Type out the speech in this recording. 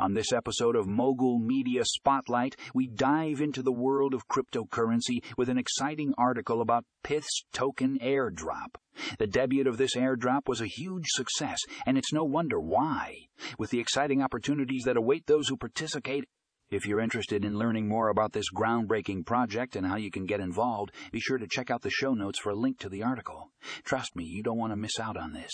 On this episode of Mogul Media Spotlight, we dive into the world of cryptocurrency with an exciting article about Pyth's token airdrop. The debut of this airdrop was a huge success, and it's no wonder why. With the exciting opportunities that await those who participate, if you're interested in learning more about this groundbreaking project and how you can get involved, be sure to check out the show notes for a link to the article. Trust me, you don't want to miss out on this.